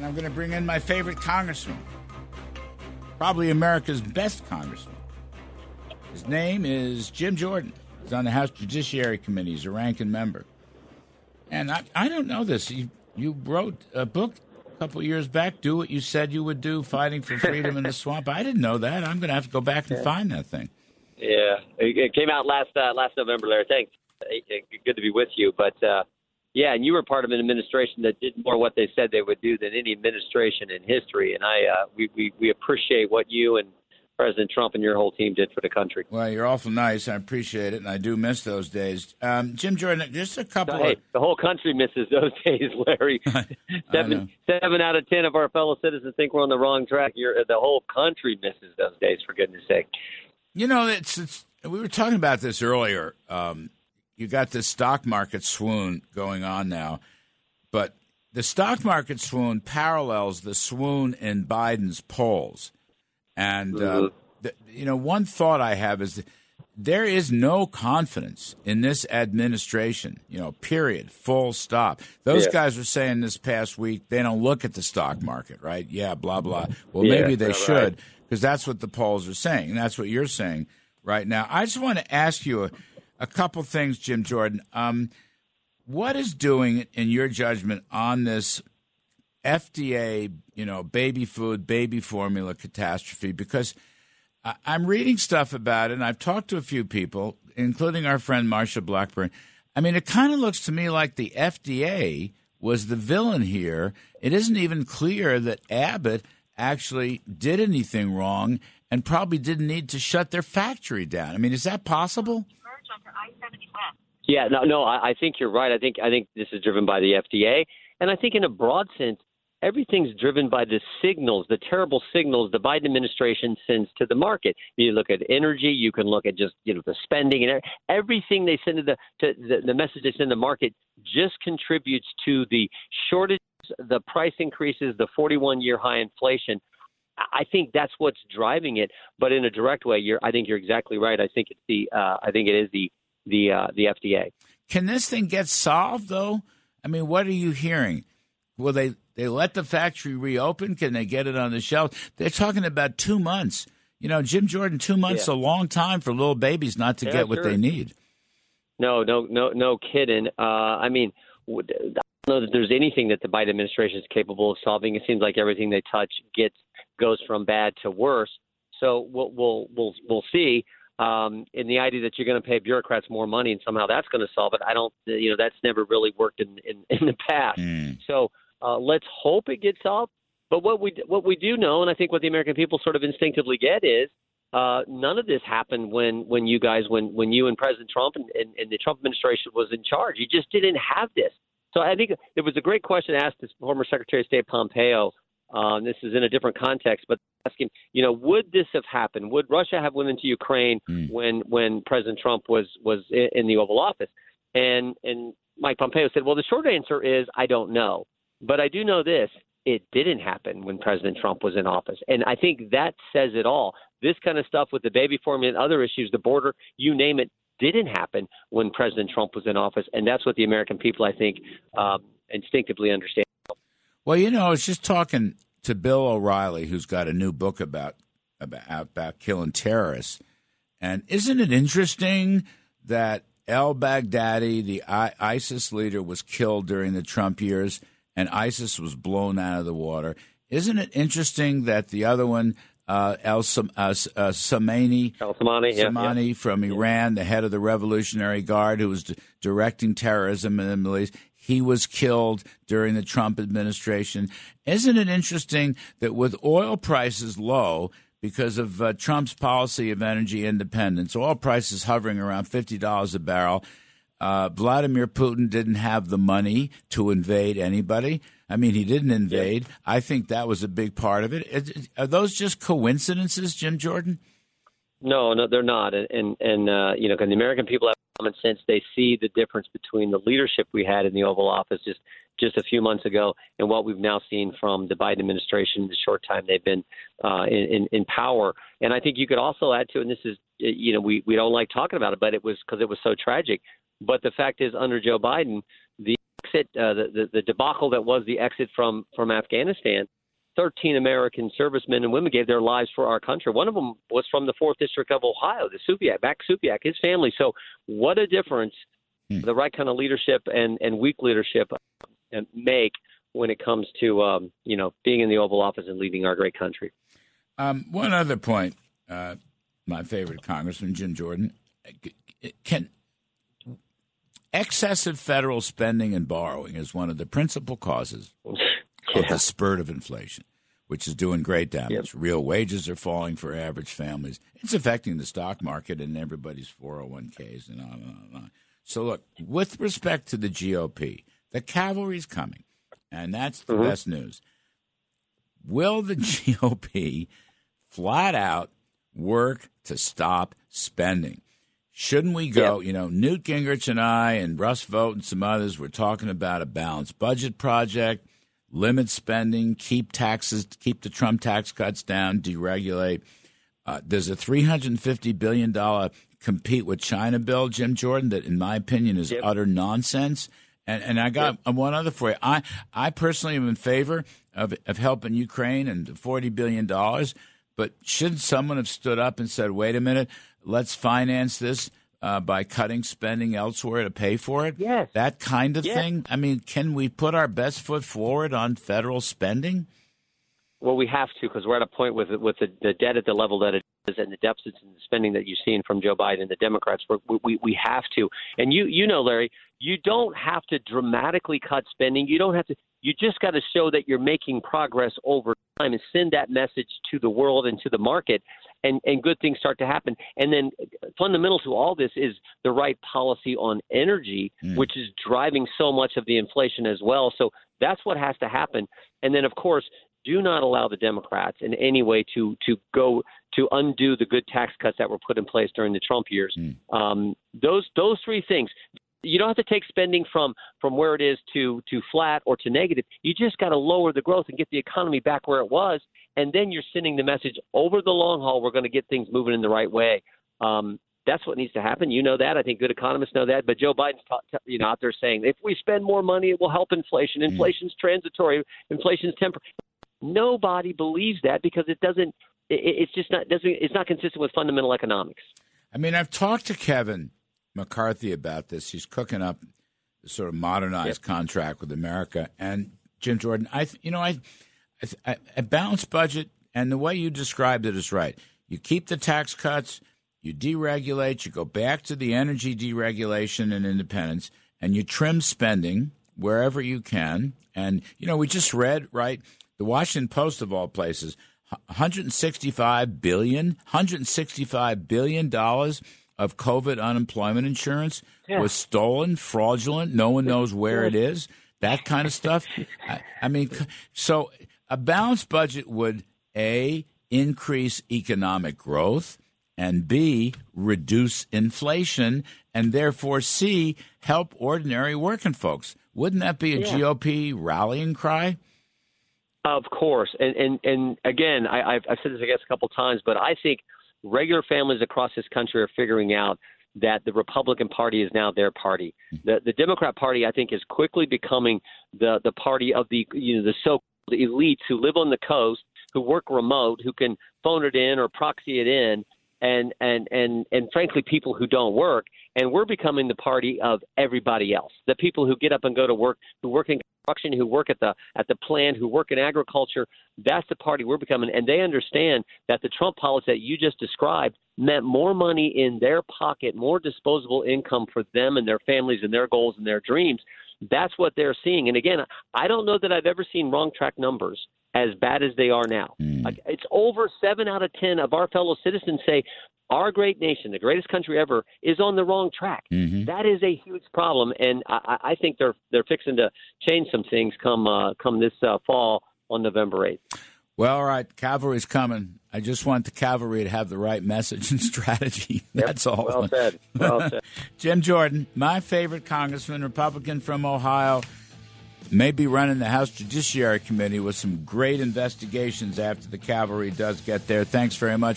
and I'm going to bring in my favorite congressman, probably America's best congressman. His name is Jim Jordan. He's on the House Judiciary Committee. He's a ranking member. And I, I don't know this. You, you wrote a book a couple years back, Do What You Said You Would Do, Fighting for Freedom in the Swamp. I didn't know that. I'm going to have to go back and find that thing. Yeah, it came out last uh, last November, Larry. Thanks. Good to be with you. But uh, yeah, and you were part of an administration that did more what they said they would do than any administration in history. And I, uh, we, we, we appreciate what you and President Trump and your whole team did for the country. Well, you're awful nice. I appreciate it, and I do miss those days. Um, Jim Jordan, just a couple. hey, of... the whole country misses those days, Larry. seven, seven out of ten of our fellow citizens think we're on the wrong track. You're, the whole country misses those days, for goodness' sake. You know, it's, it's we were talking about this earlier. Um, you got this stock market swoon going on now, but the stock market swoon parallels the swoon in Biden's polls. And, uh, mm-hmm. uh, the, you know, one thought I have is there is no confidence in this administration, you know, period, full stop. Those yeah. guys were saying this past week they don't look at the stock market, right? Yeah, blah, blah. Well, yeah, maybe they should because right. that's what the polls are saying. And that's what you're saying right now. I just want to ask you a, a couple things, Jim Jordan. Um, what is doing, in your judgment, on this FDA, you know, baby food, baby formula catastrophe? Because I'm reading stuff about it, and I've talked to a few people, including our friend Marsha Blackburn. I mean, it kind of looks to me like the FDA was the villain here. It isn't even clear that Abbott actually did anything wrong and probably didn't need to shut their factory down. I mean, is that possible? Yeah, no, no, I, I think you're right. I think I think this is driven by the FDA, and I think in a broad sense, everything's driven by the signals, the terrible signals the Biden administration sends to the market. You look at energy, you can look at just you know the spending and everything they send to the to the, the message they send the market just contributes to the shortage, the price increases, the 41 year high inflation. I think that's what's driving it, but in a direct way. You're, I think you're exactly right. I think it's the, uh, I think it is the the uh, the FDA. Can this thing get solved though? I mean, what are you hearing? Will they they let the factory reopen? Can they get it on the shelf? They're talking about two months. You know, Jim Jordan, two months yeah. a long time for little babies not to yeah, get what sure. they need. No, no, no, no kidding. Uh, I mean, I don't know that there's anything that the Biden administration is capable of solving. It seems like everything they touch gets goes from bad to worse. So we'll we'll we'll, we'll see. Um, and the idea that you're going to pay bureaucrats more money and somehow that's going to solve it, I don't. You know, that's never really worked in in, in the past. Mm. So uh, let's hope it gets solved. But what we what we do know, and I think what the American people sort of instinctively get is uh, none of this happened when when you guys when when you and President Trump and, and, and the Trump administration was in charge. You just didn't have this. So I think it was a great question asked to former Secretary of State Pompeo uh, this is in a different context, but asking, you know, would this have happened? Would Russia have went into Ukraine mm. when when President Trump was was in the Oval Office? And and Mike Pompeo said, well, the short answer is I don't know, but I do know this: it didn't happen when President Trump was in office, and I think that says it all. This kind of stuff with the baby formula and other issues, the border, you name it, didn't happen when President Trump was in office, and that's what the American people, I think, um, instinctively understand. Well, you know, I was just talking to Bill O'Reilly, who's got a new book about about, about killing terrorists, and isn't it interesting that El Baghdadi, the I- ISIS leader, was killed during the Trump years, and ISIS was blown out of the water? Isn't it interesting that the other one, uh, El Sam- uh, uh, Soleimani, El Soleimani, Soleimani yeah, from. Iran, the head of the Revolutionary Guard, who was d- directing terrorism in the Middle East, he was killed during the Trump administration. Isn't it interesting that with oil prices low, because of uh, Trump's policy of energy independence, oil prices hovering around $50 a barrel, uh, Vladimir Putin didn't have the money to invade anybody. I mean, he didn't invade. I think that was a big part of it. Are those just coincidences, Jim Jordan? No, no, they're not. And and, and uh, you know, can the American people have common sense. They see the difference between the leadership we had in the Oval Office just just a few months ago and what we've now seen from the Biden administration in the short time they've been uh, in, in power. And I think you could also add to, it, and this is you know we we don't like talking about it, but it was because it was so tragic. But the fact is, under Joe Biden, the exit, uh, the, the the debacle that was the exit from from Afghanistan. 13 American servicemen and women gave their lives for our country. One of them was from the 4th District of Ohio, the Soviak, Max Soviak, his family. So, what a difference hmm. the right kind of leadership and, and weak leadership uh, make when it comes to, um, you know, being in the Oval Office and leading our great country. Um, one other point, uh, my favorite Congressman, Jim Jordan, can excessive federal spending and borrowing is one of the principal causes yeah. the spurt of inflation, which is doing great damage. Yep. Real wages are falling for average families. It's affecting the stock market and everybody's 401ks and on and on and on. So, look, with respect to the GOP, the cavalry's coming, and that's the mm-hmm. best news. Will the GOP flat out work to stop spending? Shouldn't we go? You know, Newt Gingrich and I and Russ Vought and some others were talking about a balanced budget project, limit spending, keep taxes, keep the Trump tax cuts down, deregulate. Uh, there's a $350 billion compete with China bill, Jim Jordan, that in my opinion is yep. utter nonsense. And, and I got yep. one other for you. I, I personally am in favor of, of helping Ukraine and $40 billion. But shouldn't someone have stood up and said, wait a minute, let's finance this uh, by cutting spending elsewhere to pay for it? Yes. That kind of yes. thing? I mean, can we put our best foot forward on federal spending? Well, we have to because we're at a point with with the, the debt at the level that it is and the deficits and the spending that you've seen from Joe Biden and the Democrats. We, we we have to, and you you know, Larry, you don't have to dramatically cut spending. You don't have to. You just got to show that you're making progress over time and send that message to the world and to the market and, and good things start to happen. And then fundamental to all this is the right policy on energy, mm. which is driving so much of the inflation as well. So that's what has to happen. And then, of course, do not allow the Democrats in any way to to go to undo the good tax cuts that were put in place during the Trump years. Mm. Um, those those three things. You don't have to take spending from from where it is to to flat or to negative. You just got to lower the growth and get the economy back where it was, and then you're sending the message over the long haul. We're going to get things moving in the right way. Um, that's what needs to happen. You know that. I think good economists know that. But Joe Biden's you know out there saying if we spend more money, it will help inflation. Mm. Inflation's mm. transitory. Inflation's temporary. Nobody believes that because it doesn't. It, it's just not doesn't. It's not consistent with fundamental economics. I mean, I've talked to Kevin McCarthy about this. He's cooking up a sort of modernized yep. contract with America. And Jim Jordan, I you know I a balanced budget, and the way you described it is right. You keep the tax cuts, you deregulate, you go back to the energy deregulation and independence, and you trim spending wherever you can. And, you know, we just read, right, the Washington Post of all places, 165 billion, 165 billion dollars of COVID unemployment insurance yeah. was stolen, fraudulent. No one knows where it is. That kind of stuff. I, I mean, so a balanced budget would A, increase economic growth, and B, reduce inflation, and therefore C, help ordinary working folks. Wouldn't that be a yeah. GOP rallying cry? Of course, and and and again, I, I've, I've said this I guess a couple times, but I think regular families across this country are figuring out that the Republican Party is now their party. Hmm. The the Democrat Party, I think, is quickly becoming the the party of the you know the so the elites who live on the coast, who work remote, who can phone it in or proxy it in, and and and and frankly, people who don't work. And we're becoming the party of everybody else. The people who get up and go to work, who work in construction, who work at the at the plant, who work in agriculture. That's the party we're becoming, and they understand that the Trump policy that you just described meant more money in their pocket, more disposable income for them and their families and their goals and their dreams. That's what they're seeing. And again, I don't know that I've ever seen wrong track numbers as bad as they are now. Mm. It's over seven out of 10 of our fellow citizens say our great nation, the greatest country ever, is on the wrong track. Mm-hmm. That is a huge problem, and I, I, think they're they're fixing to change some things come uh, come this uh, fall on November eighth. Well, all right, cavalry's coming. I just want the cavalry to have the right message and strategy. That's yep. all. Well said. Well said. Jim Jordan, my favorite congressman, Republican from Ohio, may be running the House Judiciary Committee with some great investigations after the cavalry does get there. Thanks very much.